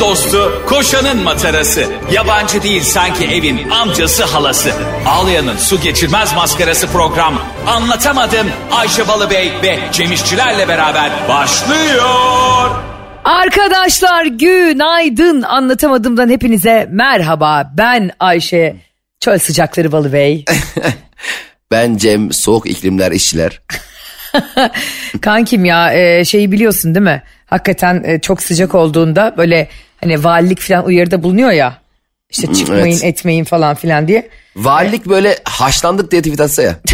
Dostu, koşanın matarası. Yabancı değil sanki evin amcası halası. Ağlayan'ın su geçirmez maskarası program. Anlatamadım Ayşe Balıbey ve Cemişçilerle beraber başlıyor. Arkadaşlar günaydın anlatamadığımdan hepinize merhaba ben Ayşe çöl sıcakları balı bey. ben Cem soğuk iklimler işçiler. Kankim ya e, şeyi biliyorsun değil mi? Hakikaten e, çok sıcak olduğunda böyle hani valilik falan uyarıda bulunuyor ya. İşte çıkmayın evet. etmeyin falan filan diye. Valilik böyle haşlandık diye tweet atsa ya.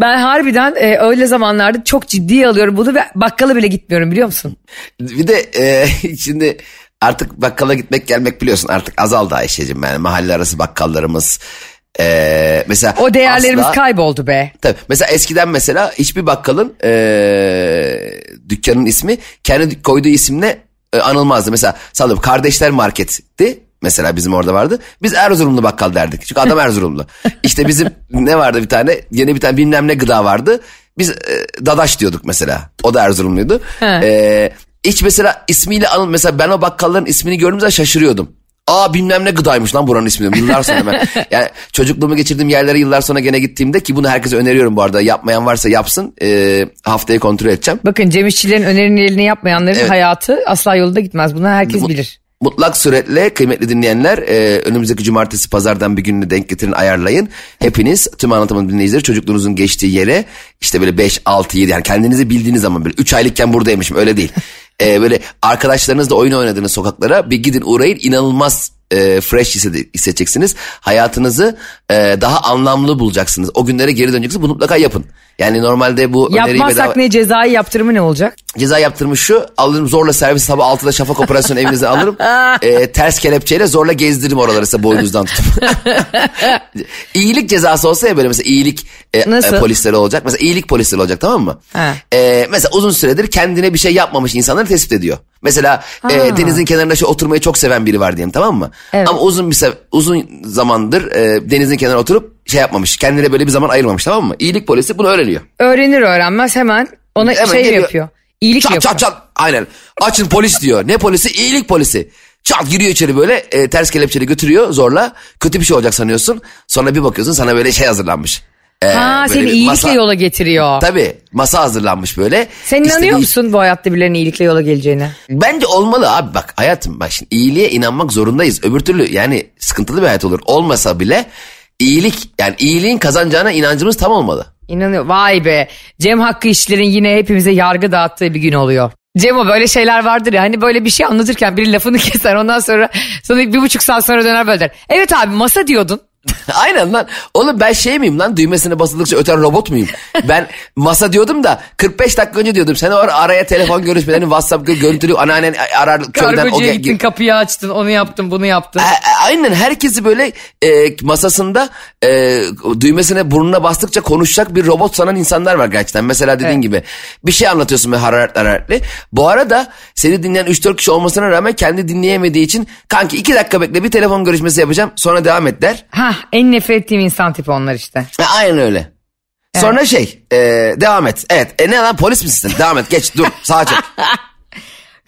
Ben harbiden e, öyle zamanlarda çok ciddiye alıyorum bunu ve bakkala bile gitmiyorum biliyor musun? Bir de e, şimdi artık bakkala gitmek gelmek biliyorsun artık azaldı Ayşe'cim yani mahalle arası bakkallarımız. Ee, mesela o değerlerimiz asla, kayboldu be. Tabii. Mesela eskiden mesela hiçbir bakkalın e, dükkanın ismi kendi koyduğu isimle e, anılmazdı. Mesela sallıyorum kardeşler marketti mesela bizim orada vardı. Biz Erzurumlu bakkal derdik. Çünkü adam Erzurumlu. İşte bizim ne vardı bir tane yeni bir tane bilmem ne gıda vardı. Biz e, Dadaş diyorduk mesela. O da Erzurumluydu. E, hiç mesela ismiyle anıl mesela ben o bakkalların ismini gördüğüm zaman şaşırıyordum. Aa bilmem ne gıdaymış lan buranın ismi Yıllar sonra ben. yani çocukluğumu geçirdiğim yerlere yıllar sonra gene gittiğimde ki bunu herkese öneriyorum bu arada. Yapmayan varsa yapsın. E, haftayı kontrol edeceğim. Bakın Cem İşçilerin önerilerini yapmayanların evet. hayatı asla yolunda gitmez. Bunu herkes Mut, bilir. Mutlak suretle kıymetli dinleyenler e, önümüzdeki cumartesi pazardan bir gününü denk getirin ayarlayın. Hepiniz tüm anlatımın dinleyicileri çocukluğunuzun geçtiği yere işte böyle 5, 6, 7 yani kendinizi bildiğiniz zaman böyle 3 aylıkken buradaymışım öyle değil. e, böyle arkadaşlarınızla oyun oynadığınız sokaklara bir gidin uğrayın inanılmaz e, fresh hissedeceksiniz. Hayatınızı e, daha anlamlı bulacaksınız. O günlere geri döneceksiniz. Bunu mutlaka yapın. Yani normalde bu Yapmazsak bedava... ne cezai yaptırımı ne olacak? Ceza yaptırımı şu alırım zorla servis sabah 6'da şafak operasyonu evinize alırım. e, ters kelepçeyle zorla gezdiririm oraları size boynunuzdan tutup. İyilik cezası olsa ya böyle mesela iyilik e? E, polisleri olacak. Mesela iyilik polisleri olacak tamam mı? E, mesela uzun süredir kendine bir şey yapmamış insanları tespit ediyor. Mesela e, denizin kenarında şey oturmayı çok seven biri var diyelim tamam mı? Evet. Ama uzun bir uzun zamandır e, denizin kenarına oturup şey yapmamış. Kendine böyle bir zaman ayırmamış tamam mı? İyilik polisi bunu öğreniyor. Öğrenir öğrenmez hemen ona hemen şey geliyor. yapıyor. İyilik çat, yapıyor. Çat çat aynen. Açın polis diyor. Ne polisi? İyilik polisi. Çat giriyor içeri böyle e, ters kelepçeli götürüyor zorla. Kötü bir şey olacak sanıyorsun. Sonra bir bakıyorsun sana böyle şey hazırlanmış. Ee, ha seni iyilikle masa, yola getiriyor. Tabii masa hazırlanmış böyle. Sen inanıyor İstediği... musun bu hayatta birilerinin iyilikle yola geleceğine? Bence olmalı abi bak hayatım bak şimdi iyiliğe inanmak zorundayız. Öbür türlü yani sıkıntılı bir hayat olur. Olmasa bile iyilik yani iyiliğin kazanacağına inancımız tam olmalı. İnanıyor. Vay be. Cem Hakkı işlerin yine hepimize yargı dağıttığı bir gün oluyor. Cem o böyle şeyler vardır ya hani böyle bir şey anlatırken biri lafını keser ondan sonra sonra bir buçuk saat sonra döner böyle der. Evet abi masa diyordun. Aynen lan. Oğlum ben şey miyim lan düğmesine basıldıkça öten robot muyum? Ben masa diyordum da 45 dakika önce diyordum. Sen or araya telefon görüşmelerini WhatsApp görüntülü anneannen arar köyden. Kargocuya gittin kapıyı açtın onu yaptın bunu yaptın. A- aynen herkesi böyle e, masasında e, düğmesine burnuna bastıkça konuşacak bir robot sanan insanlar var gerçekten. Mesela dediğin evet. gibi bir şey anlatıyorsun ve hararet hararetli. Bu arada seni dinleyen 3-4 kişi olmasına rağmen kendi dinleyemediği için kanki 2 dakika bekle bir telefon görüşmesi yapacağım sonra devam et der. Ha en nefret ettiğim insan tipi onlar işte. E, aynen öyle. Evet. Sonra şey e, devam et. Evet e ne lan polis misin? devam et geç dur sağa çek.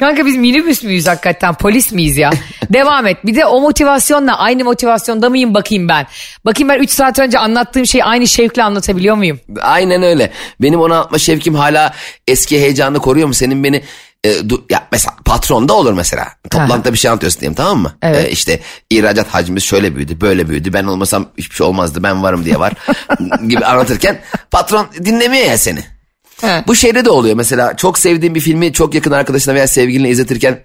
Kanka biz minibüs müyüz hakikaten polis miyiz ya? Devam et. Bir de o motivasyonla aynı motivasyonda mıyım bakayım ben. Bakayım ben 3 saat önce anlattığım şeyi aynı şevkle anlatabiliyor muyum? Aynen öyle. Benim onu anlatma şevkim hala eski heyecanını koruyor mu? Senin beni e, du, ya mesela patron da olur mesela. Toplantıda bir şey anlatıyorsun diyeyim tamam mı? Evet. E, işte ihracat hacmimiz şöyle büyüdü, böyle büyüdü. Ben olmasam hiçbir şey olmazdı. Ben varım diye var gibi anlatırken patron dinlemiyor ya seni. He. Bu şeyde de oluyor mesela çok sevdiğim bir filmi çok yakın arkadaşına veya sevgiline izletirken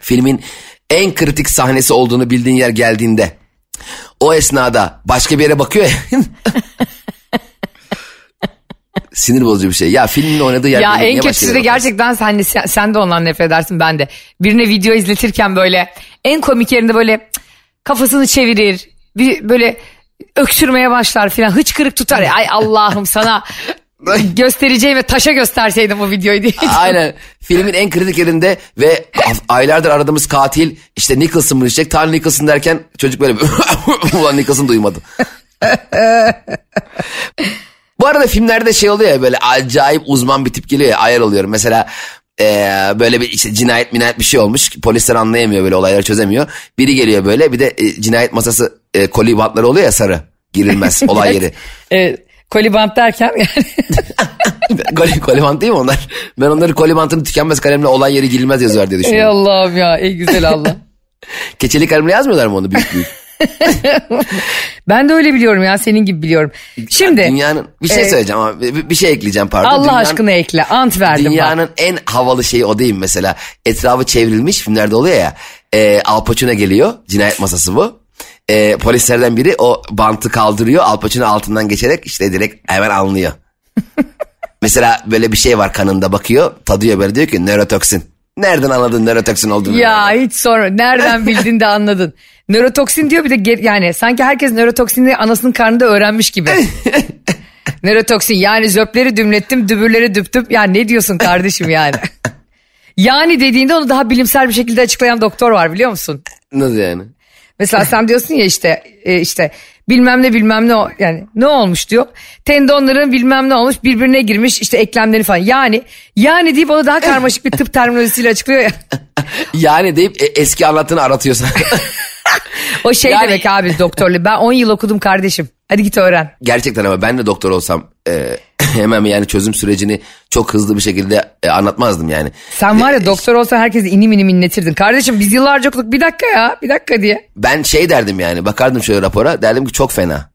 filmin en kritik sahnesi olduğunu bildiğin yer geldiğinde o esnada başka bir yere bakıyor ya. sinir bozucu bir şey. Ya filmin oynadığı yer. Ya en kötüsü de gerçekten sen de, sen de ondan nefret edersin ben de. Birine video izletirken böyle en komik yerinde böyle kafasını çevirir. Bir böyle öksürmeye başlar filan hıçkırık tutar. Ay Allah'ım sana göstereceğim ve taşa gösterseydim o videoyu diye. Aynen. Filmin en kritik yerinde ve aylardır aradığımız katil işte Nicholson mı diyecek? Tan Nicholson derken çocuk böyle ulan Nicholson duymadı. Bu arada filmlerde şey oluyor ya böyle acayip uzman bir tip geliyor ya ayar oluyorum. Mesela Ee, böyle bir işte cinayet minayet bir şey olmuş. Polisler anlayamıyor böyle olayları çözemiyor. Biri geliyor böyle bir de e, cinayet masası e, koli bantları oluyor ya sarı. Girilmez olay yeri. Evet. Kolibant derken yani. Koli, kolibant değil mi onlar? Ben onları kolibantını tükenmez kalemle olay yeri girilmez yazıyor diye Ey düşünüyorum. Allah'ım ya ey güzel Allah. Keçeli kalemle yazmıyorlar mı onu büyük büyük? ben de öyle biliyorum ya senin gibi biliyorum. Şimdi Dünyanın bir şey e, söyleyeceğim ama bir, bir şey ekleyeceğim pardon. Allah Dünyanın- aşkına ekle ant verdim Dünyanın bak. en havalı şeyi o değil mi mesela? Etrafı çevrilmiş filmlerde oluyor ya. E, Al Pacino geliyor. Cinayet masası bu. E, polislerden biri o bantı kaldırıyor. Al Pacino altından geçerek işte direkt hemen anlıyor. mesela böyle bir şey var kanında bakıyor. Tadıyor böyle diyor ki nörotoksin. Nereden anladın nörotoksin olduğunu? Ya hiç sonra nereden bildin de anladın. Nörotoksin diyor bir de ger- yani sanki herkes nörotoksini anasının karnında öğrenmiş gibi. Nörotoksin yani zöpleri dümlettim dübürleri düptüm. Ya ne diyorsun kardeşim yani. yani dediğinde onu daha bilimsel bir şekilde açıklayan doktor var biliyor musun? Nasıl yani? Mesela sen diyorsun ya işte e, işte bilmem ne bilmem ne yani ne olmuş diyor. Tendonların bilmem ne olmuş birbirine girmiş işte eklemleri falan. Yani yani deyip onu daha karmaşık bir tıp terminolojisiyle açıklıyor ya. Yani deyip e, eski anlattığını aratıyorsun. O şey Yani- demek abi doktorlu. Ben 10 yıl okudum kardeşim. Hadi git öğren. Gerçekten ama ben de doktor olsam e, hemen yani çözüm sürecini çok hızlı bir şekilde e, anlatmazdım yani. Sen var ya doktor olsan herkesi inim inim inletirdin. Kardeşim biz yıllarca okuduk bir dakika ya bir dakika diye. Ben şey derdim yani bakardım şöyle rapora derdim ki çok fena.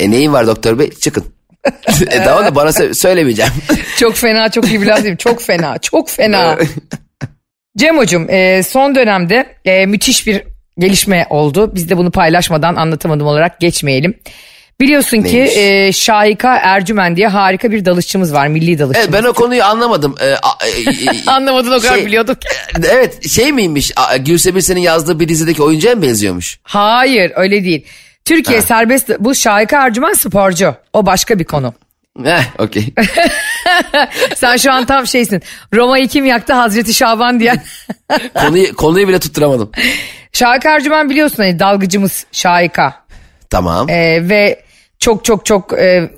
e neyin var doktor bey çıkın. e tamam da bana sö- söylemeyeceğim. Çok fena çok iyi bir laf değil mi? Çok fena çok fena. Cem hocam e, son dönemde e, müthiş bir gelişme oldu. Biz de bunu paylaşmadan anlatamadım olarak geçmeyelim. Biliyorsun Neymiş? ki e, Şahika Ercümen diye harika bir dalışçımız var. Milli dalışçımız. evet, ben o konuyu anlamadım. E, a- e, e, Anlamadın o kadar şey- biliyorduk. evet şey miymiş Gülse Birsel'in yazdığı bir dizideki oyuncuya mı benziyormuş? Hayır öyle değil. Türkiye serbest bu Şahika Ercümen sporcu. O başka bir konu. Heh okey. Sen şu an tam şeysin. Roma'yı kim yaktı Hazreti Şaban diyen. konuyu, konuyu bile tutturamadım. Şahika Ercümen biliyorsun hani dalgıcımız Şahika. Tamam. Ee, ve çok çok çok e,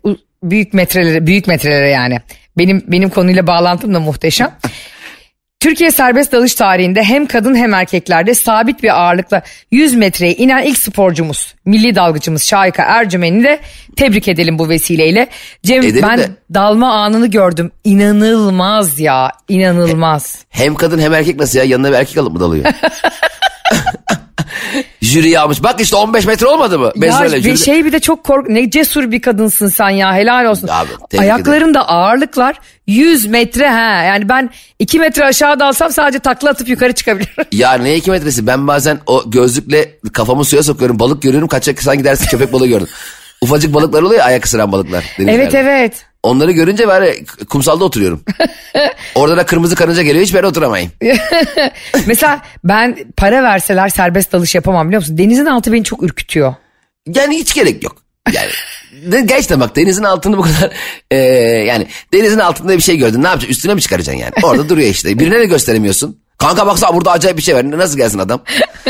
büyük metrelere büyük metrelere yani. Benim benim konuyla bağlantım da muhteşem. Türkiye serbest dalış tarihinde hem kadın hem erkeklerde sabit bir ağırlıkla 100 metreye inen ilk sporcumuz. Milli dalgıcımız Şahika Ercümen'i de tebrik edelim bu vesileyle. Cem Edelim ben de- dalma anını gördüm. İnanılmaz ya inanılmaz. Hem kadın hem erkek nasıl ya? Yanına bir erkek alıp mı dalıyor? Jüri almış. Bak işte 15 metre olmadı mı? Ben ya ve jüri- şey bir de çok kork ne cesur bir kadınsın sen ya helal olsun. Abi, Ayaklarında ağırlıklar 100 metre ha yani ben 2 metre aşağı dalsam sadece takla atıp yukarı çıkabilirim. Ya ne iki metresi? Ben bazen o gözlükle kafamı suya sokuyorum. Balık görüyorum. Kaçacak sanki dersin köpek balığı gördüm. Ufacık balıklar oluyor ya ayak ısıran balıklar. denizlerde. evet evet. Onları görünce böyle kumsalda oturuyorum. Orada da kırmızı karınca geliyor hiç ben oturamayayım. Mesela ben para verseler serbest dalış yapamam biliyor musun? Denizin altı beni çok ürkütüyor. Yani hiç gerek yok. Yani gerçekten bak denizin altını bu kadar e, yani denizin altında bir şey gördün ne yapacaksın üstüne mi çıkaracaksın yani orada duruyor işte birine de gösteremiyorsun kanka baksana burada acayip bir şey var nasıl gelsin adam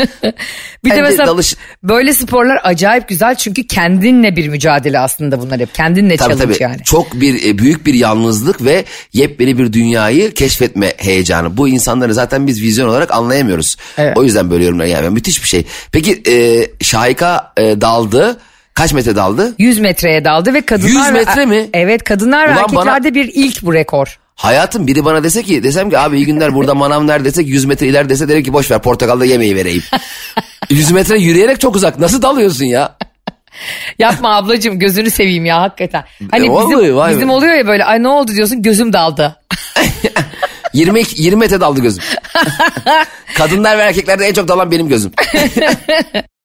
Bir de Bence mesela dalış- böyle sporlar acayip güzel çünkü kendinle bir mücadele aslında bunlar hep. Kendinle Tabii challenge tabii. yani. Çok bir e, büyük bir yalnızlık ve yepyeni bir dünyayı keşfetme heyecanı. Bu insanları zaten biz vizyon olarak anlayamıyoruz. Evet. O yüzden böyle yorumlar yani müthiş bir şey. Peki e, Şahika e, daldı. Kaç metre daldı? 100 metreye daldı ve kadınlar 100 ve- metre mi? Evet kadınlar ve Ulan bana- erkeklerde bir ilk bu rekor. Hayatım biri bana dese ki desem ki abi iyi günler burada manav nerede desek 100 metre iler dese derim ki boş ver portakalda yemeği vereyim. 100 metre yürüyerek çok uzak nasıl dalıyorsun ya? Yapma ablacığım gözünü seveyim ya hakikaten. Hani E, bizim, be. bizim oluyor ya böyle ay ne oldu diyorsun gözüm daldı. 20, 20 metre daldı gözüm. Kadınlar ve erkeklerde en çok dalan benim gözüm.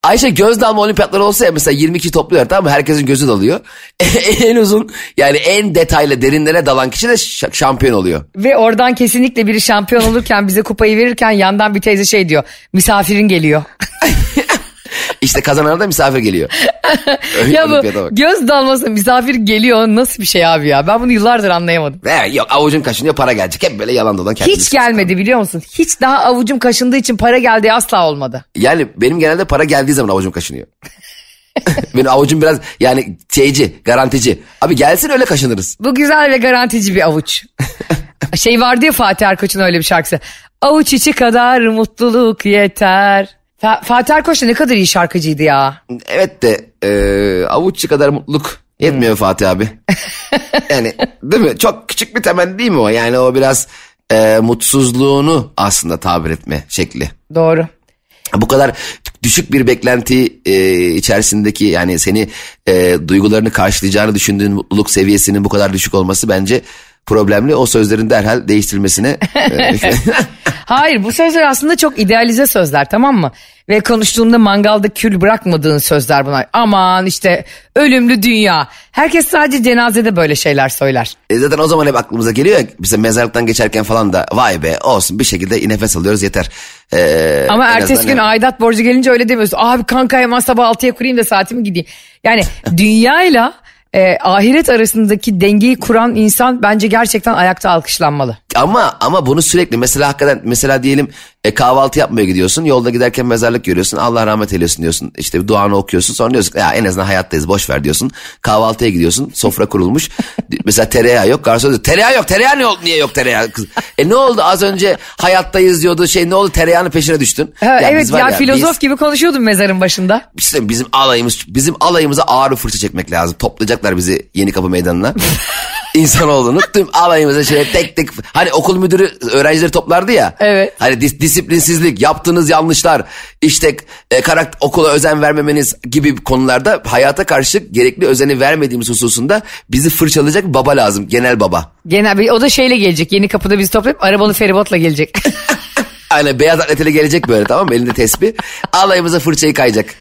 Ayşe göz dalma olimpiyatları olsa ya mesela 22 topluyor tamam mı? Herkesin gözü dalıyor. en uzun yani en detaylı derinlere dalan kişi de şampiyon oluyor. Ve oradan kesinlikle biri şampiyon olurken bize kupayı verirken yandan bir teyze şey diyor. Misafirin geliyor. İşte kazanana da misafir geliyor. ya bu göz dalması misafir geliyor nasıl bir şey abi ya. Ben bunu yıllardır anlayamadım. He, yok avucun kaşınıyor para gelecek. Hep böyle yalan dolan kendimiz. Hiç gelmedi biliyor musun? Hiç daha avucum kaşındığı için para geldiği asla olmadı. Yani benim genelde para geldiği zaman avucum kaşınıyor. benim avucum biraz yani şeyci, garantici. Abi gelsin öyle kaşınırız. Bu güzel ve garantici bir avuç. Şey vardı ya Fatih Erkoç'un öyle bir şarkısı. Avuç içi kadar mutluluk yeter. Fa- Fatih Erkoç da ne kadar iyi şarkıcıydı ya. Evet de e, avuççu kadar mutluluk yetmiyor Fatih abi. yani değil mi? Çok küçük bir temenni değil mi o? Yani o biraz e, mutsuzluğunu aslında tabir etme şekli. Doğru. Bu kadar düşük bir beklenti e, içerisindeki yani seni e, duygularını karşılayacağını düşündüğün mutluluk seviyesinin bu kadar düşük olması bence problemli. O sözlerin derhal değiştirilmesine e, Hayır bu sözler aslında çok idealize sözler tamam mı? Ve konuştuğunda mangalda kül bırakmadığın sözler bunlar. Aman işte ölümlü dünya. Herkes sadece cenazede böyle şeyler söyler. E zaten o zaman hep aklımıza geliyor ya bize mezarlıktan geçerken falan da vay be olsun bir şekilde nefes alıyoruz yeter. E, Ama ertesi gün ne- aidat borcu gelince öyle demiyorsun. Abi kanka hemen sabah 6'ya kurayım da saatimi gideyim. Yani dünyayla e, ahiret arasındaki dengeyi kuran insan bence gerçekten ayakta alkışlanmalı. Ama ama bunu sürekli mesela hakikaten mesela diyelim e, kahvaltı yapmaya gidiyorsun yolda giderken mezarlık görüyorsun Allah rahmet eylesin diyorsun işte duanı okuyorsun sonra diyorsun ya en azından hayattayız boş ver diyorsun kahvaltıya gidiyorsun sofra kurulmuş mesela tereyağı yok garson diyor tereyağı yok tereyağı ne oldu niye yok tereyağı Kız, e ne oldu az önce hayattayız diyordu şey ne oldu tereyağının peşine düştün. Ha, Ya evet var ya, filozof biz- gibi konuşuyordun mezarın başında. işte bizim alayımız bizim alayımıza ağır bir fırça çekmek lazım. Toplayacaklar bizi Yeni Kapı Meydanı'na. İnsanoğlunu tüm alayımıza şöyle tek tek hani okul müdürü öğrencileri toplardı ya. Evet. Hani dis- disiplinsizlik, yaptığınız yanlışlar, işte e, karakter okula özen vermemeniz gibi konularda hayata karşı gerekli özeni vermediğimiz hususunda bizi fırçalayacak baba lazım. Genel baba. Genel bir, o da şeyle gelecek. Yeni kapıda bizi toplayıp arabalı feribotla gelecek. Hani beyaz atletele gelecek böyle tamam mı? Elinde tesbih. Alayımıza fırçayı kayacak.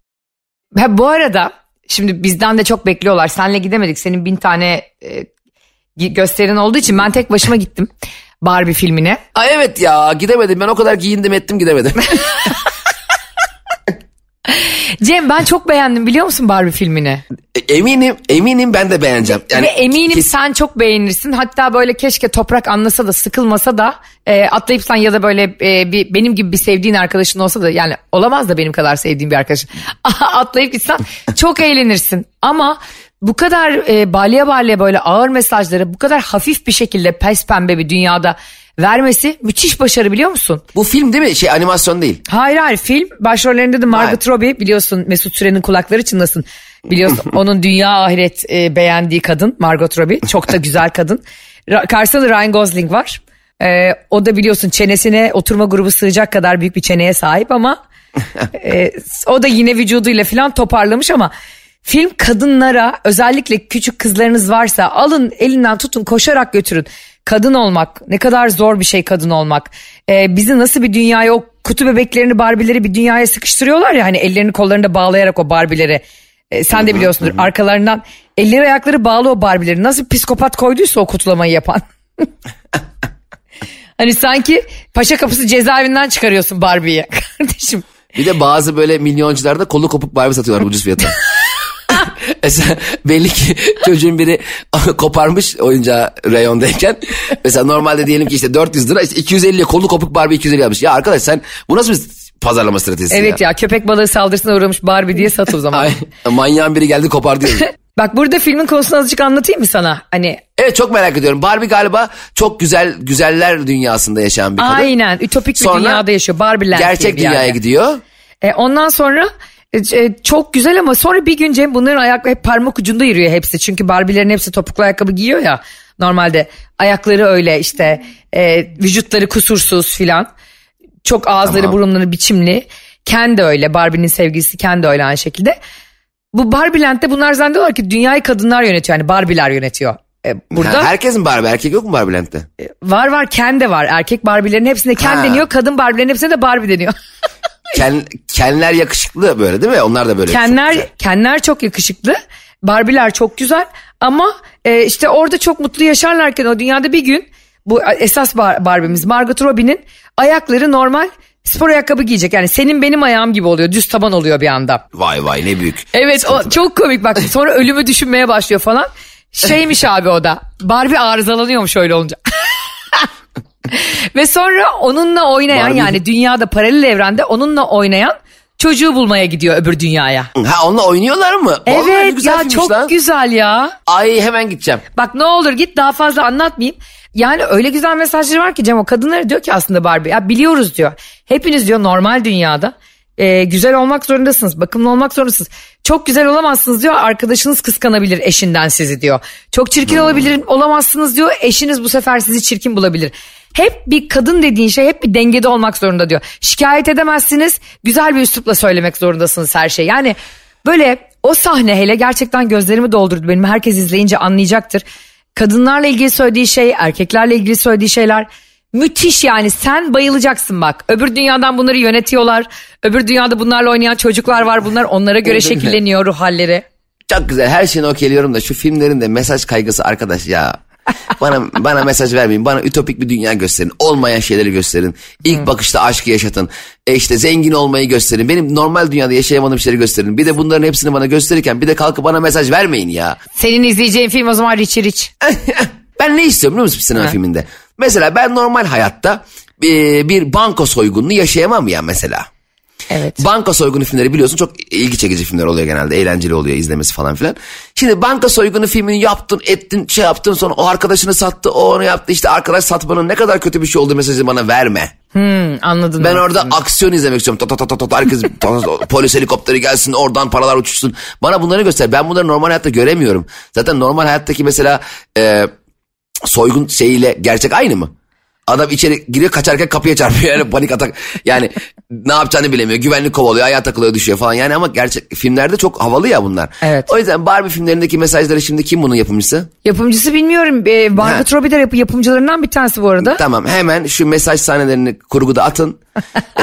Ha, bu arada şimdi bizden de çok bekliyorlar. Senle gidemedik. Senin bin tane e, gösterin olduğu için ben tek başıma gittim. Barbie filmine. Ay evet ya gidemedim ben o kadar giyindim ettim gidemedim. Cem ben çok beğendim biliyor musun Barbie filmini? E, eminim eminim ben de beğeneceğim. Yani Ve eminim kes- sen çok beğenirsin. Hatta böyle keşke toprak anlasa da sıkılmasa da e, atlayıp sen ya da böyle e, bir benim gibi bir sevdiğin arkadaşın olsa da yani olamaz da benim kadar sevdiğim bir arkadaşın. atlayıp gitsen çok eğlenirsin. Ama bu kadar e, balya balya böyle ağır mesajları bu kadar hafif bir şekilde pes pembe bir dünyada vermesi müthiş başarı biliyor musun? Bu film değil mi? Şey animasyon değil. Hayır hayır film başrollerinde de Margot Robbie biliyorsun Mesut Süren'in kulakları çınlasın. Biliyorsun onun dünya ahiret e, beğendiği kadın Margot Robbie çok da güzel kadın. Karşısında Ryan Gosling var. E, o da biliyorsun çenesine oturma grubu sığacak kadar büyük bir çeneye sahip ama e, o da yine vücuduyla falan toparlamış ama film kadınlara özellikle küçük kızlarınız varsa alın elinden tutun koşarak götürün. Kadın olmak ne kadar zor bir şey kadın olmak. Ee, bizi nasıl bir dünyaya o kutu bebeklerini barbileri bir dünyaya sıkıştırıyorlar ya hani ellerini kollarını da bağlayarak o barbileri. Ee, sen de biliyorsundur arkalarından elleri ayakları bağlı o barbileri nasıl psikopat koyduysa o kutlamayı yapan. hani sanki paşa kapısı cezaevinden çıkarıyorsun Barbie'yi kardeşim. Bir de bazı böyle milyoncularda kolu kopuk Barbie satıyorlar ucuz fiyata. Mesela belli ki çocuğun biri koparmış oyuncağı reyondayken. Mesela normalde diyelim ki işte 400 lira işte 250 kolu kopuk Barbie 250 yapmış. Ya arkadaş sen bu nasıl bir pazarlama stratejisi Evet ya? ya köpek balığı saldırısına uğramış Barbie diye sat o zaman. Ay, manyağın biri geldi kopardı. Bak burada filmin konusunu azıcık anlatayım mı sana? Hani evet çok merak ediyorum. Barbie galiba çok güzel güzeller dünyasında yaşayan bir kadın. aynen ütopik bir Sonra dünyada yaşıyor. Barbie Land diye Gerçek bir yerde. dünyaya gidiyor. E, ondan sonra e, e, çok güzel ama sonra bir gün Cem bunların ayakları hep parmak ucunda yürüyor hepsi. Çünkü Barbie'lerin hepsi topuklu ayakkabı giyiyor ya. Normalde ayakları öyle işte e, vücutları kusursuz filan. Çok ağızları Tamam. burunları biçimli. Ken de öyle Barbie'nin sevgilisi Ken de öyle aynı şekilde. Bu Barbie Land'de bunlar zannediyorlar ki dünyayı kadınlar yönetiyor. Yani Barbie'ler yönetiyor. E, burada Ha, herkes mi Barbie? Erkek yok mu Barbie Land'de? var var Ken de var. Erkek Barbie'lerin hepsine Ken Ha. deniyor. Kadın Barbie'lerin hepsine de Barbie deniyor. Ken, Kenler yakışıklı böyle değil mi? Onlar da böyle. çok güzel. Kenler, Kenler çok yakışıklı. Barbie'ler çok güzel ama e, işte orada çok mutlu yaşarlarken o dünyada bir gün bu esas bar, Barbie'miz Margot Robbie'nin ayakları normal spor ayakkabı giyecek. Yani senin benim ayağım gibi oluyor. Düz taban oluyor bir anda. Vay vay ne büyük. Evet o çok komik bak sonra ölümü düşünmeye başlıyor falan. Şeymiş abi o da Barbie arızalanıyormuş öyle olunca. Ve sonra onunla oynayan Barbie- yani dünyada paralel evrende onunla oynayan çocuğu bulmaya gidiyor öbür dünyaya. Ha onunla oynuyorlar mı? Vallahi Evet güzel ya çok lan. güzel ya. Ay hemen gideceğim. Bak ne olur git daha fazla anlatmayayım. Yani öyle güzel mesajları var ki Cem o kadınlara diyor ki aslında Barbie ya biliyoruz diyor. Hepiniz diyor normal dünyada e, güzel olmak zorundasınız. Bakımlı olmak zorundasınız. Çok güzel olamazsınız diyor. Arkadaşınız kıskanabilir eşinden sizi diyor. Çok çirkin olabilir olamazsınız diyor. Eşiniz bu sefer sizi çirkin bulabilir. Hep bir kadın dediğin şey hep bir dengede olmak zorunda diyor. Şikayet edemezsiniz. Güzel bir üslupla söylemek zorundasınız her şey. Yani böyle o sahne hele gerçekten gözlerimi doldurdu benim. Herkes izleyince anlayacaktır. Kadınlarla ilgili söylediği şey, erkeklerle ilgili söylediği şeyler müthiş yani sen bayılacaksın bak. Öbür dünyadan bunları yönetiyorlar. Öbür dünyada bunlarla oynayan çocuklar var. Bunlar onlara göre şekilleniyor ruh halleri. Çok güzel her şeyini okeyliyorum da şu filmlerin de mesaj kaygısı arkadaş ya. Bana bana mesaj vermeyin. Bana ütopik bir dünya gösterin. Olmayan şeyleri gösterin. İlk bakışta aşkı yaşatın. E işte zengin olmayı gösterin. Benim normal dünyada yaşayamadığım şeyleri gösterin. Bir de bunların hepsini bana gösterirken bir de kalkıp bana mesaj vermeyin ya. Senin izleyeceğin film o zaman Richie Rich. ben ne istiyorum biliyor musun bir sinema filminde? Mesela ben normal hayatta e, bir banko soygununu yaşayamam ya mesela. Evet. Banka soygunu filmleri biliyorsun çok ilgi çekici filmler oluyor genelde. Eğlenceli oluyor izlemesi falan filan. Şimdi banka soygunu filmini yaptın ettin şey yaptın sonra o arkadaşını sattı o onu yaptı. işte arkadaş satmanın ne kadar kötü bir şey olduğu mesajı bana verme. Hmm, anladım. Ben orada aksiyon izlemek istiyorum. Ta ta ta ta herkes polis helikopteri gelsin oradan paralar uçuşsun. Bana bunları göster. Ben bunları normal hayatta göremiyorum. Zaten normal hayattaki mesela e, soygun şeyiyle gerçek aynı mı? Adam içeri giriyor kaçarken kapıya çarpıyor yani panik atak. Yani ne yapacağını bilemiyor. Güvenlik kovalıyor ayağa takılıyor düşüyor falan. Yani ama gerçek filmlerde çok havalı ya bunlar. Evet. O yüzden Barbie filmlerindeki mesajları şimdi kim bunun yapımcısı? Yapımcısı bilmiyorum. Ee, Margot Robbie de yapı, yapımcılarından bir tanesi bu arada. Tamam hemen şu mesaj sahnelerini kurguda atın.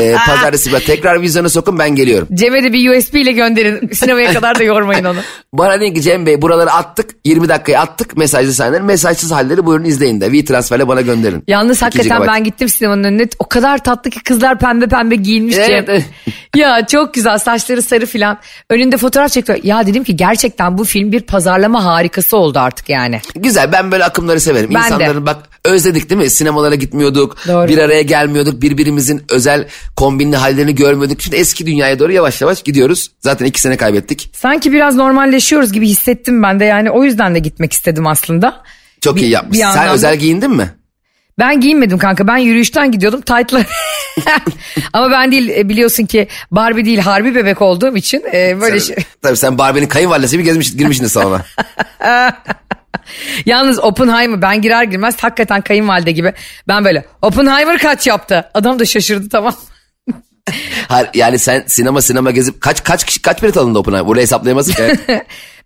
ee, pazartesi ben tekrar vizyona sokun ben geliyorum. Cem'e de bir USB ile gönderin. Sinemaya kadar da yormayın onu. Bana deyin ki Cem Bey buraları attık. 20 dakikaya attık mesajlı sahneleri. Mesajsız halleri buyurun izleyin de. V-Transfer'le bana gönderin. Yalnız hakikaten ben gittim sinemanın önüne. O kadar tatlı ki kızlar pembe pembe giyinmiş Evet, Cem. ya çok güzel saçları sarı filan. Önünde fotoğraf çekiyor. Ya dedim ki gerçekten bu film bir pazarlama harikası oldu artık yani. Güzel ben böyle akımları severim. Ben de. İnsanların bak özledik değil mi? Sinemalara gitmiyorduk. Doğru. Bir araya gelmiyorduk. Birbirimizin özel kombinli hallerini görmüyorduk. Şimdi eski dünyaya doğru yavaş yavaş gidiyoruz. Zaten iki sene kaybettik. Sanki biraz normalleşiyoruz gibi hissettim ben de yani o yüzden de gitmek istedim aslında. Çok Bir- iyi yapmışsın. Sen özel giyindin mi? Ben giyinmedim kanka ben yürüyüşten gidiyordum taytla. Ama ben değil e, biliyorsun ki Barbie değil harbi bebek olduğum için e, böyle şey. Tabii sen Barbie'nin kayınvalidesi gibi gezmiş, girmişsin salona. Yalnız Oppenheimer ben girer girmez hakikaten kayınvalide gibi. Ben böyle Oppenheimer kaç yaptı? Adam da şaşırdı tamam. Hayır, yani sen sinema sinema gezip kaç kaç kişi kaç bilet alındı Oppenheimer? Burayı hesaplayamazsın ki.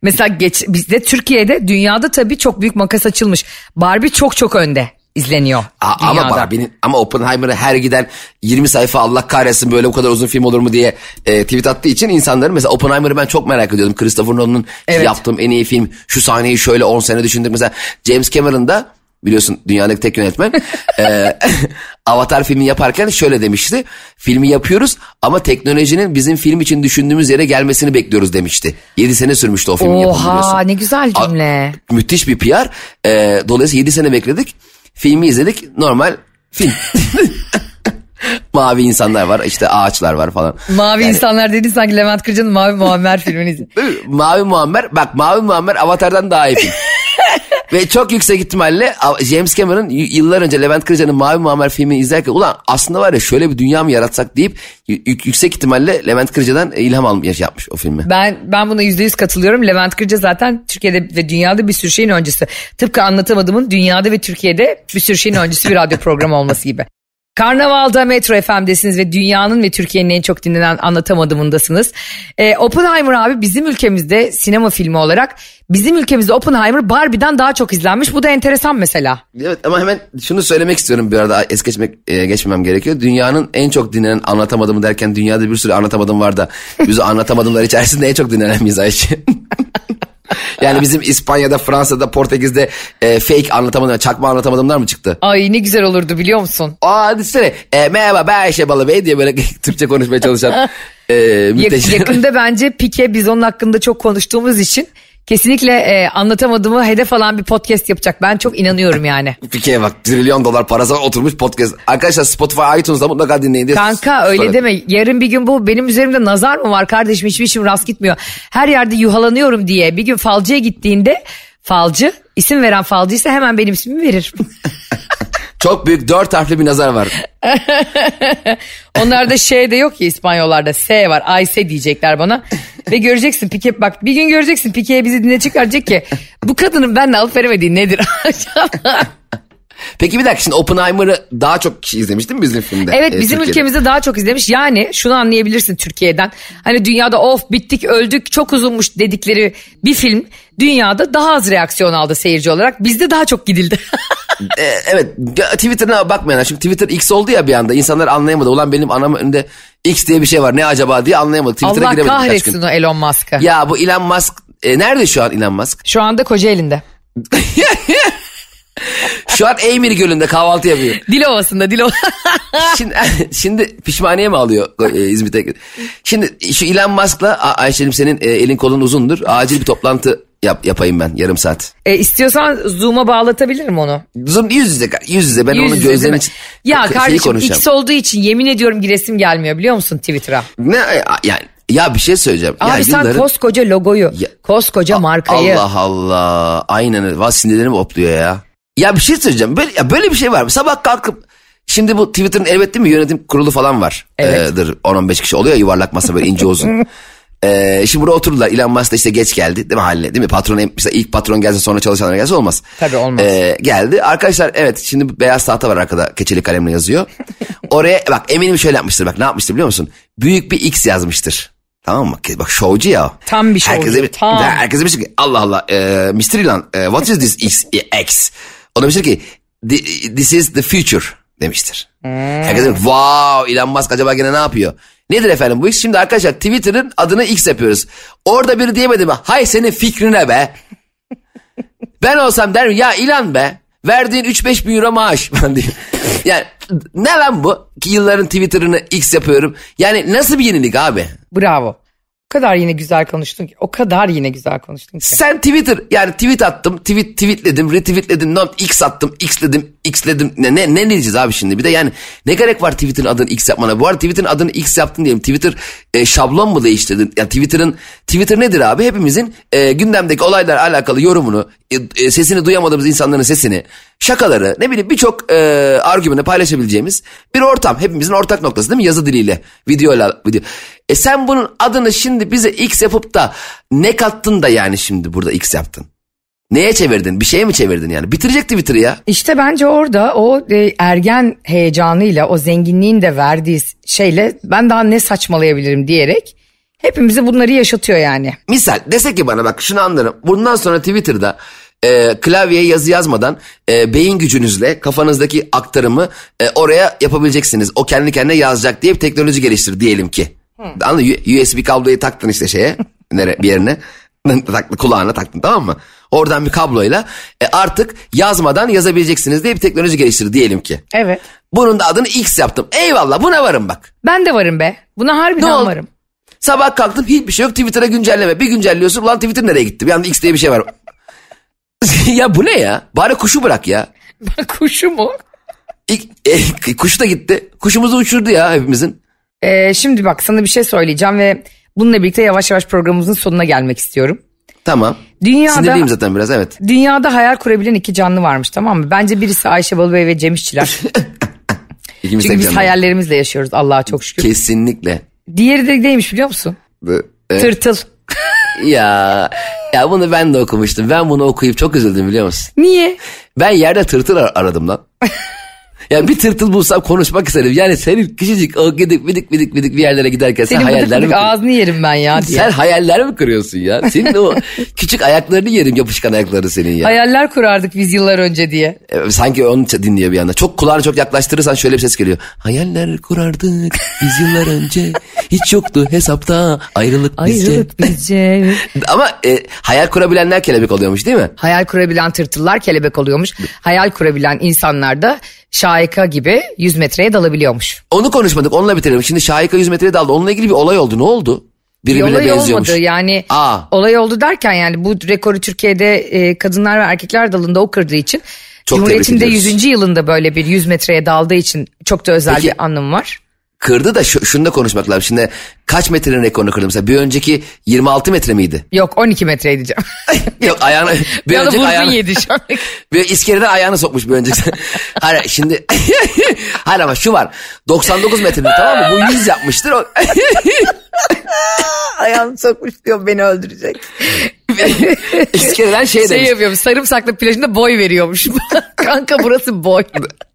Mesela geç bizde Türkiye'de dünyada tabii çok büyük makas açılmış. Barbie çok çok önde izleniyor A- ama Barbie'nin ama Oppenheimer'ı her giden 20 sayfa Allah kahretsin böyle bu kadar uzun film olur mu diye e, tweet attığı için insanların mesela Oppenheimer'ı ben çok merak ediyordum. Christopher Nolan'ın Evet. yaptığım en iyi film şu sahneyi şöyle 10 sene düşündük. Mesela James Cameron da biliyorsun dünyadaki tek yönetmen e, Avatar filmi yaparken şöyle demişti. Filmi yapıyoruz ama teknolojinin bizim film için düşündüğümüz yere gelmesini bekliyoruz demişti. 7 sene sürmüştü o filmin yapımı Oha biliyorsun. ne güzel cümle. Müthiş bir PR. E, dolayısıyla 7 sene bekledik. Filmi izledik. Normal film. Mavi insanlar var işte ağaçlar var falan. Mavi Yani- insanlar dedi sanki Levent Kırca'nın Mavi Muammer filmini izle. Mavi Muammer bak Mavi Muammer Avatar'dan daha iyi film. Ve çok yüksek ihtimalle James Cameron yıllar önce Levent Kırca'nın Mavi Muammer filmini izlerken ulan aslında var ya şöyle bir dünya mı yaratsak deyip yüksek ihtimalle Levent Kırca'dan ilham almış yapmış o filmi. Ben ben buna yüzde yüz katılıyorum. Levent Kırca zaten Türkiye'de ve dünyada bir sürü şeyin öncüsü. Tıpkı anlatamadığımın dünyada ve Türkiye'de bir sürü şeyin öncüsü bir radyo programı olması gibi. Karnaval'da Metro FM'desiniz ve dünyanın ve Türkiye'nin en çok dinlenen anlatamadığımındasınız. Ee, Oppenheimer abi bizim ülkemizde sinema filmi olarak bizim ülkemizde Oppenheimer Barbie'den daha çok izlenmiş. Bu da enteresan mesela. Evet ama hemen şunu söylemek istiyorum bir arada es geçmek e, geçmemem gerekiyor. Dünyanın en çok dinlenen anlatamadığımı derken dünyada bir sürü anlatamadım var da biz anlatamadımlar içerisinde en çok dinlenen miyiz Ayşe? yani bizim İspanya'da, Fransa'da, Portekiz'de e, fake anlatamadım, çakma anlatamadımlar mı çıktı? Ay ne güzel olurdu biliyor musun? Aa düşünsene e, merhaba ben Ayşe Balıbey diye böyle Türkçe konuşmaya çalışan e, müteşem. yakında bence Pike biz onun hakkında çok konuştuğumuz için kesinlikle e, anlatamadığımı hedef alan bir podcast yapacak. Ben çok inanıyorum yani. Pike'ye bak trilyon dolar parası var, oturmuş podcast. Arkadaşlar Spotify iTunes'da mutlaka dinleyin diye. Kanka öyle Sonra- deme. Yarın bir gün bu benim üzerimde nazar mı var kardeşim hiçbir işim rast gitmiyor. Her yerde yuhalanıyorum diye bir gün falcıya gittiğinde falcı isim veren falcıysa hemen benim ismimi verir. Çok büyük dört harfli bir nazar var. Onlarda şey de yok ya İspanyollarda S var. Ayse diyecekler bana. Ve göreceksin Pike bak bir gün göreceksin Pike'ye bizi dinleyecekler diyecek ki bu kadının benimle alıp veremediği nedir acaba? Peki bir dakika şimdi Oppenheimer'ı daha çok kişi izlemiş değil mi bizim filmde? Evet Ee, bizim Türkiye'de? ülkemizde daha çok izlemiş. Yani şunu anlayabilirsin Türkiye'den. Hani dünyada of bittik öldük çok uzunmuş dedikleri bir film dünyada daha az reaksiyon aldı seyirci olarak. Bizde daha çok gidildi. Ee, evet Twitter'ına bakmayan çünkü Twitter X oldu ya bir anda insanlar anlayamadı. Ulan benim anamın önünde X diye bir şey var ne acaba diye anlayamadı. Twitter'a Allah kahretsin o Elon Musk'ı. Ya bu Elon Musk e, nerede şu an Elon Musk? Şu anda Kocaeli'nde. Şu an Eymir Gölü'nde kahvaltı yapıyor. Dilovası'nda Dilova. Şimdi, şimdi pişmaniye mi alıyor e, İzmit'e? Şimdi şu Elon Musk'la A- Ayşe'cim senin e, elin kolun uzundur. Acil bir toplantı yap, yapayım ben yarım saat. e, istiyorsan Zoom'a bağlatabilirim onu. Zoom yüz yüze, yüz yüze ben Yüz onun mi? için Ya şeyi kardeşim. X olduğu için yemin ediyorum giresim gelmiyor biliyor musun Twitter'a? Ne yani ya bir şey söyleyeceğim. Abi ya sen yılların- koskoca logoyu, Ya- koskoca markayı. Allah Allah. Aynen. Valla sinirlerim opluyor ya. Ya bir şey söyleyeceğim. Böyle, ya böyle bir şey var mı? Sabah kalkıp şimdi bu Twitter'ın elbette mi yönetim kurulu falan var. Evet. Ee, dır 10-15 kişi oluyor yuvarlak masa böyle ince uzun. Ee, şimdi buraya oturdular. Elon Musk da işte geç geldi değil mi haline? Değil mi? Patron mesela ilk patron gelse sonra çalışanlar gelse olmaz. Tabii olmaz. Ee, geldi. Arkadaşlar evet şimdi bir beyaz tahta var arkada keçeli kalemle yazıyor. Oraya bak eminim şöyle yapmıştır bak ne yapmıştır biliyor musun? Büyük bir X yazmıştır. Tamam mı? Bak şovcu ya. Tam bir şovcu, Herkese bir, tam. Herkese demiş ki Allah Allah e, Mr. Elon e, what is this X? X? O demiştir ki "Thi- this is the future demiştir. Herkes demiş wow Elon Musk acaba gene ne yapıyor? Nedir efendim bu iş? Şimdi arkadaşlar Twitter'ın adını X yapıyoruz. Orada biri diyemedi mi? Hay senin fikrine be. ben olsam derim ya Elon be. Verdiğin 3-5 bin euro maaş falan diye. Yani ne lan bu? Ki yılların Twitter'ını X yapıyorum. Yani nasıl bir yenilik abi? Bravo. Kadar yine güzel konuştun ki. O kadar yine güzel konuştun ki. Sen Twitter yani tweet attım, tweet tweetledim, retweetledim, not x attım, xledim, xledim. Ne ne ne diyeceğiz abi şimdi? Bir de yani ne gerek var Twitter'ın adını x yapmana? Bu arada Twitter'ın adını x yaptın diyelim. Twitter e, şablon mu değiştirdin? Ya Twitter'ın Twitter nedir abi? Hepimizin e, gündemdeki olaylarla alakalı yorumunu, e, e, sesini duyamadığımız insanların sesini, şakaları, ne bileyim birçok e, argümanı paylaşabileceğimiz bir ortam. Hepimizin ortak noktası değil mi? Yazı diliyle, videoyla, video. E sen bunun adını şimdi bize X yapıp da ne kattın da yani şimdi burada X yaptın? Neye çevirdin? Bir şeye mi çevirdin yani? Bitirecek Twitter'ı ya. İşte bence orada o e, ergen heyecanıyla o zenginliğin de verdiği şeyle ben daha ne saçmalayabilirim diyerek hepimize bunları yaşatıyor yani. Misal desek ki bana bak şunu anlarım. Bundan sonra Twitter'da e, klavyeye yazı yazmadan e, beyin gücünüzle kafanızdaki aktarımı e, oraya yapabileceksiniz. O kendi kendine yazacak diye bir teknoloji geliştir diyelim ki. Anladın mı? U- USB kabloyu taktın işte şeye nere, bir yerine. taktın, kulağına taktın tamam mı? Oradan bir kabloyla e, artık yazmadan yazabileceksiniz diye bir teknoloji geliştir diyelim ki. Evet. Bunun da adını X yaptım. Eyvallah buna varım bak. Ben de varım be. Buna harbiden Ne oldu? varım. Sabah kalktım hiçbir şey yok Twitter'a güncelleme. Bir güncelliyorsun ulan Twitter nereye gitti? Bir anda X diye bir şey var. ya bu ne ya? Bari kuşu bırak ya. Kuşu mu? İlk, e, kuş da gitti. Kuşumuzu uçurdu ya hepimizin. Ee, şimdi bak sana bir şey söyleyeceğim ve bununla birlikte yavaş yavaş programımızın sonuna gelmek istiyorum. Tamam. Dünyada Sinirliyim zaten biraz evet. dünyada hayal kurabilen iki canlı varmış tamam mı? Bence birisi Ayşe Balıbey ve Cem İşçiler. İkimiz Çünkü biz canlı. hayallerimizle yaşıyoruz Allah'a çok şükür. Kesinlikle. Diğeri de neymiş biliyor musun? Bu- e, Tırtıl. ya ya bunu ben de okumuştum. Ben bunu okuyup çok üzüldüm biliyor musun? Niye? Ben yerde tırtıl ar- aradım lan. ya bir tırtıl bulsam konuşmak isterim. Yani senin küçücük o gidik bidik bidik bidik bir yerlere giderken sen Senin bıdık hayaller mi kur- ağzını yerim ben ya diye. Sen hayaller mi kırıyorsun ya? Senin o küçük ayaklarını yerim yapışkan ayakları senin ya. Hayaller kurardık biz yıllar önce diye. E, Sanki onu dinliyor bir anda. Çok kulağını çok yaklaştırırsan şöyle bir ses geliyor. Hayaller kurardık biz yıllar önce. Hiç yoktu hesapta ayrılık. Ayrılık bizce. Ama e, hayal kurabilenler kelebek oluyormuş değil mi? Hayal kurabilen tırtıllar kelebek oluyormuş. Hayal kurabilen insanlar da şahika gibi 100 metreye dalabiliyormuş. Onu konuşmadık onunla bitirelim. Şimdi Şahika 100 metreye daldı. Onunla ilgili bir olay oldu. Ne oldu? Bir Birbirine olay benziyormuş. olmadı yani Aa. olay oldu derken yani bu rekoru Türkiye'de e, kadınlar ve erkekler dalında o kırdığı için Çok Cumhuriyet'in de tebrik ediyoruz. 100. yılında böyle bir 100 metreye daldığı için çok da özel Peki- bir anım var. Kırdı da şu, şunu da konuşmak lazım. Şimdi kaç metrenin rekorunu kırdı mesela? Bir önceki 26 metre miydi? Yok 12 metreydi canım. Yok ayağını bir anda önceki ayağını, yedi şu an. bir iskeleden ayağını sokmuş bir önceki. Hayır şimdi hayır ama şu var 99 metre tamam mı? Bu 100 yapmıştır. O... Ayağını sokmuş diyor beni öldürecek. İskeleden şey, Şey demiş. yapıyormuş sarımsaklı plajında boy veriyormuş. Kanka burası boy.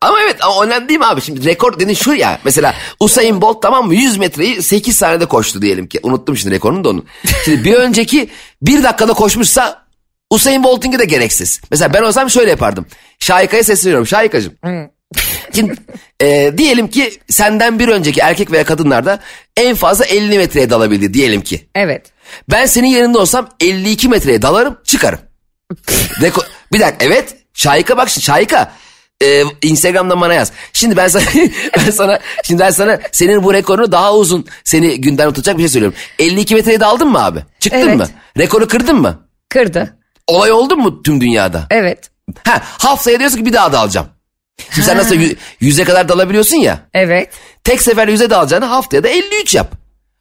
Ama evet ama önemli değil mi abi? Şimdi rekor dediğin şu ya. Mesela Usain Bolt tamam mı 100 metreyi 8 saniyede koştu diyelim ki. Unuttum şimdi rekorunu da onu. Şimdi bir önceki bir dakikada koşmuşsa Usain Bolt'unki de gereksiz. Mesela ben olsam şöyle yapardım. Şahika'ya sesleniyorum. Şahika'cığım. Şimdi e, diyelim ki senden bir önceki erkek veya kadınlarda en fazla 50 metreye dalabildi diyelim ki. Evet. Ben senin yerinde olsam 52 metreye dalarım çıkarım. Reko- bir dakika evet Şahika bak Şahika e, Instagram'dan bana yaz. Şimdi ben sana ben sana şimdi ben sana senin bu rekorunu daha uzun seni günden tutacak bir şey söylüyorum. 52 metreye daldın mı abi? Çıktın Evet. mı? Rekoru kırdın mı? Kırdı. Olay oldu mu tüm dünyada? Evet. Ha haftaya diyorsun ki bir daha dalacağım. Şimdi sen nasıl yü- yüze kadar dalabiliyorsun ya. Evet. Tek sefer yüze dalacağını haftaya da 53 yap.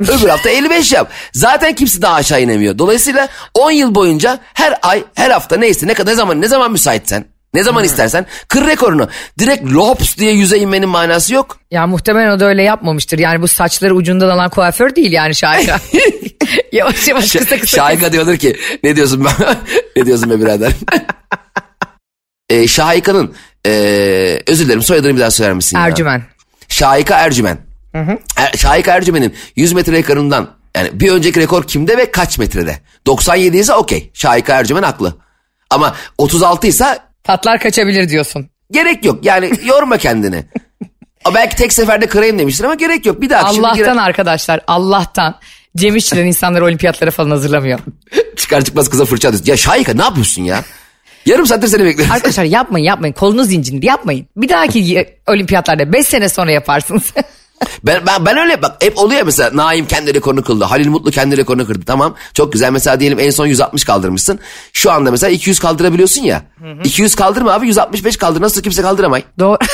Öbür hafta 55 yap. Zaten kimse daha aşağı inemiyor. Dolayısıyla 10 yıl boyunca her ay, her hafta neyse ne kadar ne zaman ne zaman müsaitsen, ne zaman istersen kır rekorunu. Direkt lops diye yüze inmenin manası yok. Ya muhtemelen o da öyle yapmamıştır. Yani bu saçları ucundan alan kuaför değil yani Şahika. yavaş yavaş kısa kısa. Şahika diyordur ki ne diyorsun ben? ne diyorsun be birader? ee, Şahika'nın ee, özür dilerim soyadını bir daha söyler misin? ya? Ercümen. Şahika Ercümen. Er, Şahika Ercümen'in 100 metre rekorundan yani bir önceki rekor kimde ve kaç metrede? 97 ise okey. Şahika Ercümen haklı. Ama 36 ise Patlar kaçabilir diyorsun. gerek yok. Yani yorma kendini. Belki tek seferde kırayım demiştir ama gerek yok. Bir daha şimdi Allah'tan girer- arkadaşlar Allah'tan Cem İşçilerin insanları olimpiyatlara falan hazırlamıyor. çıkar çıkmaz kıza fırça atıyorsun. Ya Şahika ne yapıyorsun ya? Yarım saattir seni bekliyorum. Arkadaşlar yapmayın yapmayın kolunuz incindi yapmayın. Bir dahaki olimpiyatlarda 5 sene sonra yaparsınız. Ben, ben, ben öyle bak hep oluyor mesela Naim kendi rekorunu kırdı. Halil Mutlu kendi rekorunu kırdı. Tamam çok güzel mesela diyelim en son 160 kaldırmışsın. Şu anda mesela 200 kaldırabiliyorsun ya. 200 kaldırma abi 165 kaldır. Nasıl kimse kaldıramay. Doğru.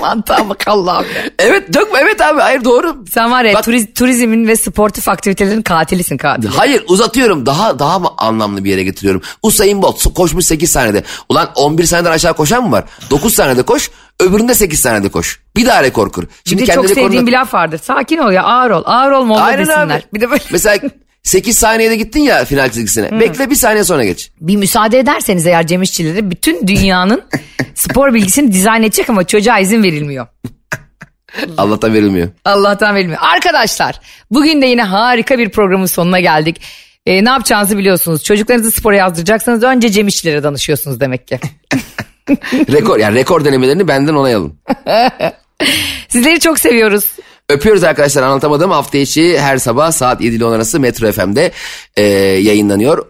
Mantığa bak Allah'ım ya. Evet çok evet abi hayır doğru. Sen var ya Bak- turiz- turizmin ve sportif aktivitelerin katilisin katil. Hayır uzatıyorum daha daha mı anlamlı bir yere getiriyorum. Usain Bolt koşmuş 8 saniyede. Ulan 11 saniyeden aşağı koşan mı var? 9 saniyede koş öbüründe 8 saniyede koş. Bir daha rekor kur. Bir de çok sevdiğim bir laf vardır. Sakin ol ya ağır ol. Ağır ol molla Aynen desinler. abi. Bir de böyle Mesela 8 saniyede gittin ya final çizgisine. Bekle bir saniye sonra geç. bir müsaade ederseniz eğer Cem İşçileri bütün dünyanın spor bilgisini dizayn edecek ama çocuğa izin verilmiyor. Allah'tan verilmiyor. Allah'tan verilmiyor. Arkadaşlar bugün de yine harika bir programın sonuna geldik. Ee, ne yapacağınızı biliyorsunuz. Çocuklarınızı spora yazdıracaksanız önce Cem İşçilere danışıyorsunuz demek ki. Rekor yani rekor denemelerini benden onay alın. Sizleri çok seviyoruz. Öpüyoruz arkadaşlar anlatamadım. Hafta içi her sabah saat 7 ile 10 arası Metro FM'de e, yayınlanıyor.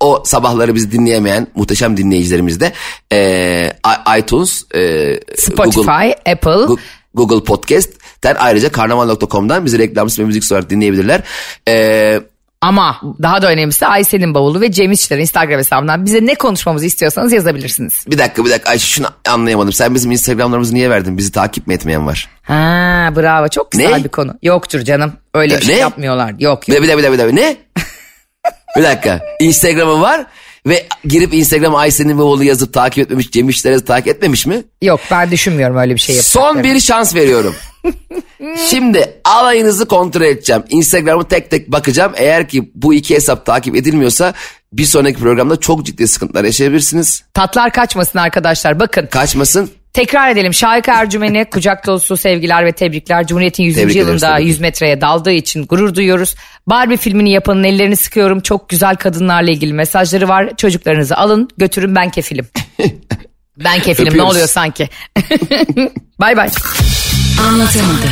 O sabahları bizi dinleyemeyen muhteşem dinleyicilerimiz de e, iTunes, e, Spotify, Google, Apple. Gu- Google Podcast'ten ayrıca karnaval.com'dan bizi reklamsız ve müzik olarak dinleyebilirler. E, Ama daha da önemlisi Aysel'in bavulu ve Cem İşçilerin Instagram hesabından bize ne konuşmamızı istiyorsanız yazabilirsiniz. bir dakika bir dakika Ayşe şunu anlayamadım. Sen bizim Instagramlarımızı niye verdin? Bizi takip mi etmeyen var? Ha bravo çok güzel Ne? bir konu. Yoktur canım öyle bir şey ne? yapmıyorlar. Yok Bir yok. dakika bir dakika bir dakika. Ne? bir dakika. Instagram'ım var ve girip Instagram Aysen'in oğlu yazıp takip etmemiş, Cem İşler'i takip etmemiş mi? Yok ben düşünmüyorum öyle bir şey yapacaklarını. Son bir şans veriyorum. Şimdi alayınızı kontrol edeceğim. Instagram'ı tek tek bakacağım. Eğer ki bu iki hesap takip edilmiyorsa bir sonraki programda çok ciddi sıkıntılar yaşayabilirsiniz. Tatlar kaçmasın arkadaşlar bakın. Kaçmasın. Tekrar edelim Şahika Ercümen'e kucak dolusu sevgiler ve tebrikler. Cumhuriyet'in 100. Tebrik ederiz yılında ki. 100 metreye daldığı için gurur duyuyoruz. Barbie filmini yapanın ellerini sıkıyorum. Çok güzel kadınlarla ilgili mesajları var. Çocuklarınızı alın götürün ben kefilim. ben kefilim ne Öpüyoruz. oluyor sanki. bay bay. Anlatamadım.